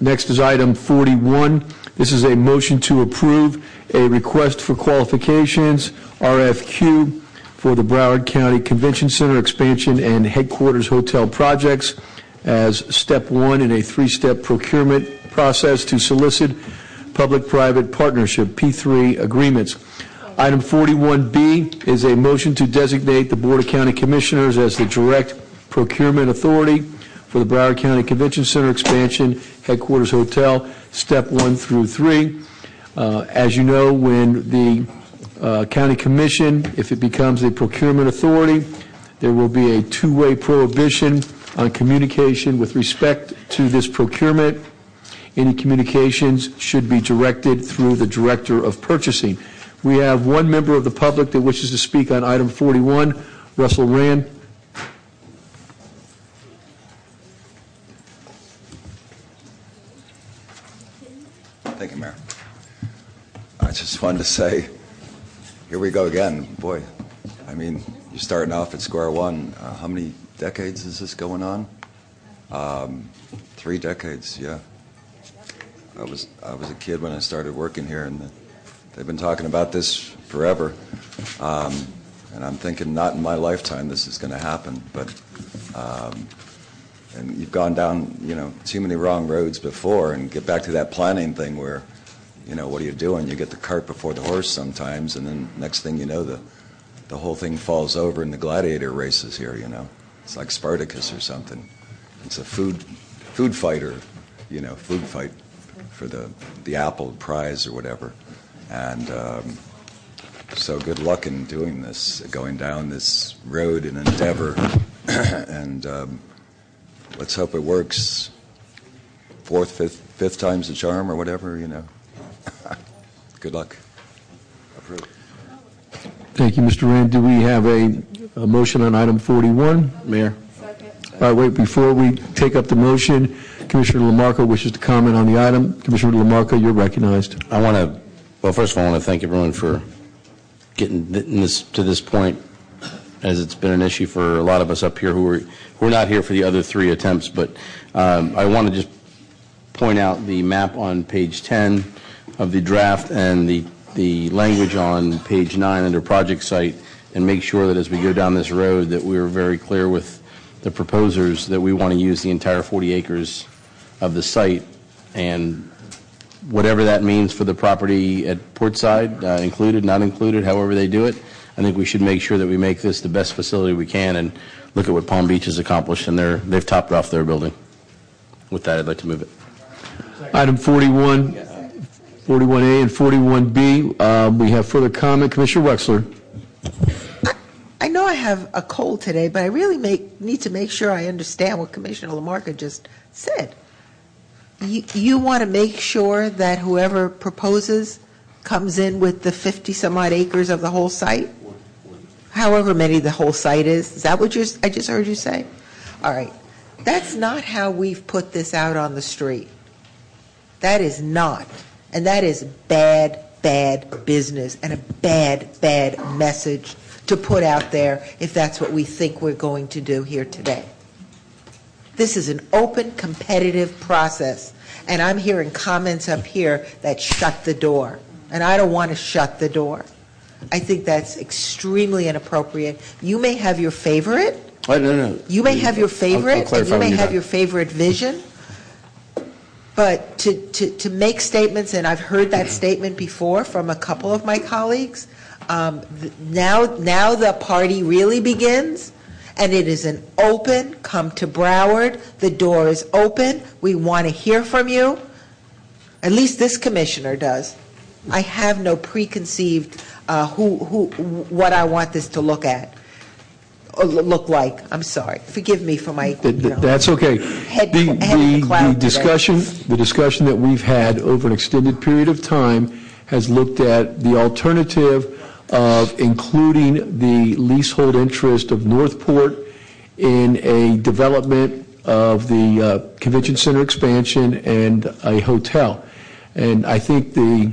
Next is item 41. This is a motion to approve a request for qualifications, RFQ, for the Broward County Convention Center expansion and headquarters hotel projects as step one in a three-step procurement process to solicit public-private partnership, P3 agreements. Item 41B is a motion to designate the Board of County Commissioners as the direct procurement authority for the Broward County Convention Center expansion headquarters hotel, step one through three. Uh, As you know, when the uh, county commission, if it becomes a procurement authority, there will be a two-way prohibition on communication with respect to this procurement. Any communications should be directed through the Director of Purchasing. We have one member of the public that wishes to speak on item 41, Russell Rand. Thank you, Mayor. I just wanted to say, here we go again. Boy, I mean, you're starting off at square one. Uh, how many decades is this going on? Um, three decades, yeah. I was I was a kid when I started working here, and they've been talking about this forever. Um, and I'm thinking, not in my lifetime, this is going to happen. But um, and you've gone down, you know, too many wrong roads before, and get back to that planning thing where, you know, what are you doing? You get the cart before the horse sometimes, and then next thing you know, the the whole thing falls over in the gladiator races here. You know, it's like Spartacus or something. It's a food food fighter, you know, food fight for the the apple prize or whatever, and. Um, so good luck in doing this, going down this road and endeavor, and um, let's hope it works. Fourth, fifth, fifth time's the charm, or whatever, you know. good luck. Approved. Thank you, Mr. Rand. Do we have a, a motion on item 41? Mayor? All right, wait, before we take up the motion, Commissioner LaMarca wishes to comment on the item. Commissioner LaMarca, you're recognized. I want to, well, first of all, I want to thank everyone for getting this to this point, as it's been an issue for a lot of us up here who were who are not here for the other three attempts. But um, I want to just point out the map on page 10 of the draft and the the language on page 9 under project site, and make sure that as we go down this road that we're very clear with the proposers that we want to use the entire 40 acres of the site and whatever that means for the property at Portside, uh, included, not included, however they do it. I think we should make sure that we make this the best facility we can and look at what Palm Beach has accomplished, and they're, they've topped off their building. With that, I'd like to move it. Item 41, 41A and 41B, um, we have further comment. Commissioner Wexler. I know I have a cold today, but I really make, need to make sure I understand what Commissioner LaMarca just said. You, you want to make sure that whoever proposes comes in with the 50 some odd acres of the whole site? However many the whole site is? Is that what I just heard you say? All right. That's not how we've put this out on the street. That is not. And that is bad, bad business and a bad, bad message to put out there if that's what we think we're going to do here today. This is an open, competitive process. And I'm hearing comments up here that shut the door. And I don't want to shut the door. I think that's extremely inappropriate. You may have your favorite. Oh, no, no. You may have your favorite, and you may have your favorite vision. But to, to, to make statements, and I've heard that statement before from a couple of my colleagues, um, th- now, now the party really begins, and it is an open, come to Broward, the door is open, we want to hear from you. At least this commissioner does. I have no preconceived uh, who, who, what I want this to look at, look like. I'm sorry. Forgive me for my, you Th- th- know. That's okay. Head- The- head the the- cloud The today. discussion, the discussion that we've had over an extended period of time has looked at the alternative of including the leasehold interest of Northport in a development of the uh, convention center expansion and a hotel. And I think the,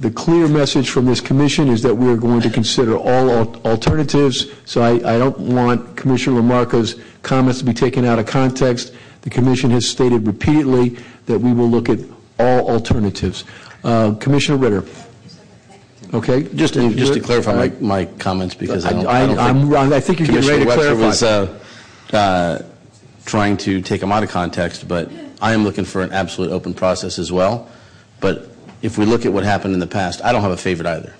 the clear message from this commission is that we are going to consider all alternatives. So I, I don't want Commissioner LaMarca's comments to be taken out of context. The commission has stated repeatedly that we will look at all alternatives. Uh, Commissioner Ritter? Okay? Just to, clarify my, comments, because I don't, I think I'm- think you're getting ready to Commissioner. Wexler was uh, uh, trying to take them out of context, but I am looking for an absolute open process as well. But if we look at what happened in the past, I don't have a favorite either,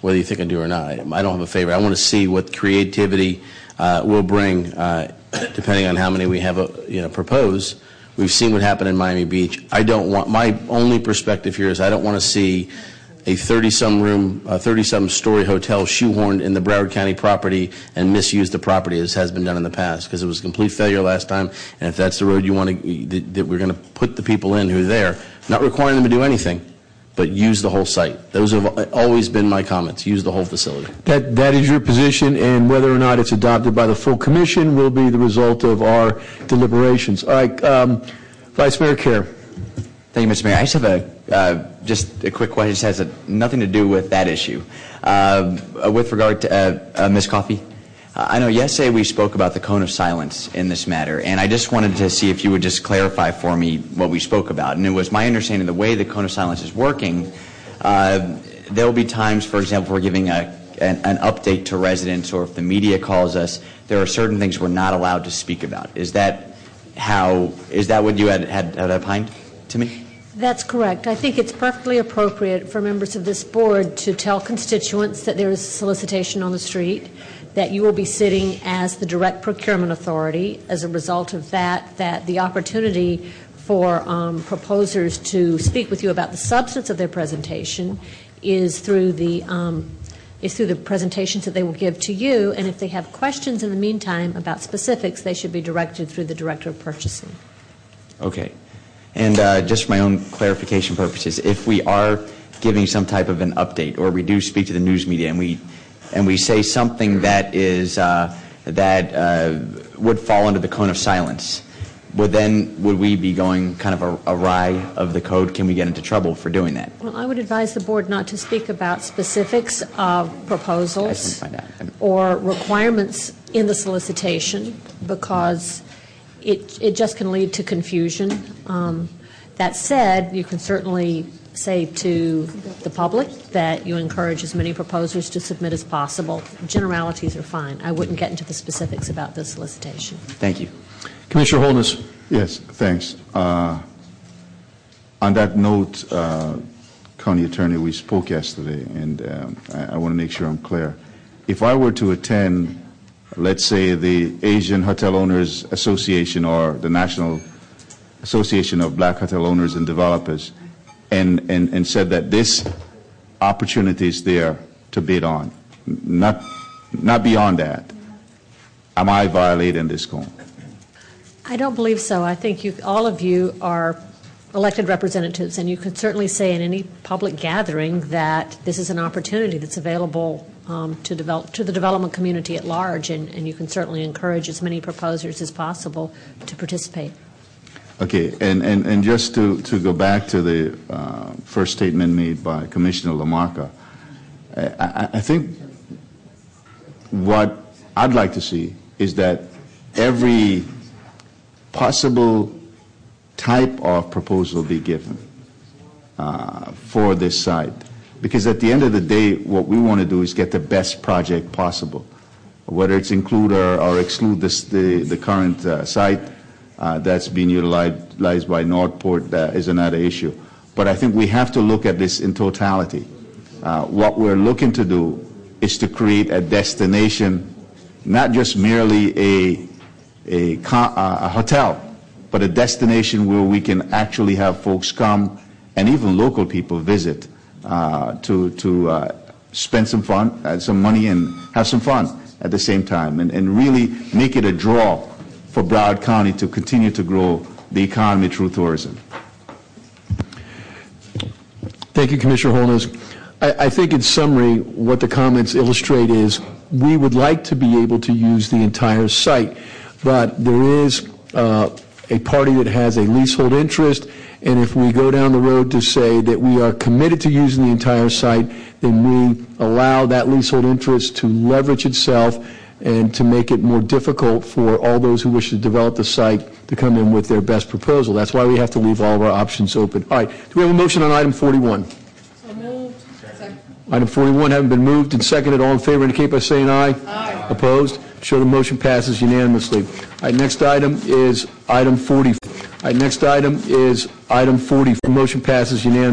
whether you think I do or not. I don't have a favorite. I want to see what creativity uh, will bring, uh, depending on how many we have, uh, you know, propose. We've seen what happened in Miami Beach. I don't want, my only perspective here is I don't want to see a 30-some room, 30-some story hotel shoehorned in the Broward County property and misuse the property as has been done in the past, because it was a complete failure last time, and if that's the road you want to, that that we're going to put the people in who are there, not requiring them to do anything, but use the whole site. Those have always been my comments, use the whole facility. That, that is your position, and whether or not it's adopted by the full commission will be the result of our deliberations. All right, um, Vice Mayor Kiar. Thank you, Mr. Mayor. I just have a, uh, just a quick question, it has nothing to do with that issue. Uh, With regard to, uh, uh, Ms. Coffey, I know yesterday we spoke about the cone of silence in this matter, and I just wanted to see if you would just clarify for me what we spoke about. And it was my understanding the way the cone of silence is working, uh, there will be times, for example, we're giving an, update to residents, or if the media calls us, there are certain things we're not allowed to speak about. Is that how, is that what you had opined to me? That's correct. I think it's perfectly appropriate for members of this board to tell constituents that there is solicitation on the street, that you will be sitting as the direct procurement authority. As a result of that, that the opportunity for um, proposers to speak with you about the substance of their presentation is through the um, is through the presentations that they will give to you. And if they have questions in the meantime about specifics, they should be directed through the director of purchasing. Okay. And uh, just for my own clarification purposes, if we are giving some type of an update, or we do speak to the news media, and we, and we say something that is, uh, that uh, would fall under the cone of silence, would then, would we be going kind of awry of the code? Can we get into trouble for doing that? Well, I would advise the board not to speak about specifics of proposals I just wanna find out. or requirements in the solicitation, because it, it just can lead to confusion. Um, That said, you can certainly say to the public that you encourage as many proposers to submit as possible. Generalities are fine. I wouldn't get into the specifics about the solicitation. Thank you. Commissioner Holness. Yes, thanks. Uh, On that note, uh, County Attorney, we spoke yesterday, and um, I want to make sure I'm clear. If I were to attend, let's say, the Asian Hotel Owners Association or the National Association of Black Hotel Owners and Developers, and, and, and said that this opportunity is there to bid on, not, not beyond that, am I violating this code? I don't believe so. I think you, all of you are elected representatives, and you could certainly say in any public gathering that this is an opportunity that's available um, to develop, to the development community at large, and, and you can certainly encourage as many proposers as possible to participate. Okay, and, just to, go back to the uh, first statement made by Commissioner LaMarca, I, think what I'd like to see is that every possible type of proposal be given uh, for this site. Because at the end of the day, what we want to do is get the best project possible. Whether it's include or, exclude the, current uh, site that's being utilized by Northport uh, is another issue. But I think we have to look at this in totality. Uh, what we're looking to do is to create a destination, not just merely a, uh, hotel, but a destination where we can actually have folks come and even local people visit uh, to, uh, spend some uh, money and have some fun at the same time and really make it a draw for Broward County to continue to grow the economy through tourism. Thank you, Commissioner Holness. I, think in summary, what the comments illustrate is we would like to be able to use the entire site, but there is uh, a party that has a leasehold interest, and if we go down the road to say that we are committed to using the entire site, then we allow that leasehold interest to leverage itself and to make it more difficult for all those who wish to develop the site to come in with their best proposal. That's why we have to leave all of our options open. All right, do we have a motion on item 41? Item 41 having been moved and seconded, all in favor indicate by saying aye. Aye. Opposed? Show the motion passes unanimously. All right, next item is item 40. All right, next item is item 40. Motion passes unanimously.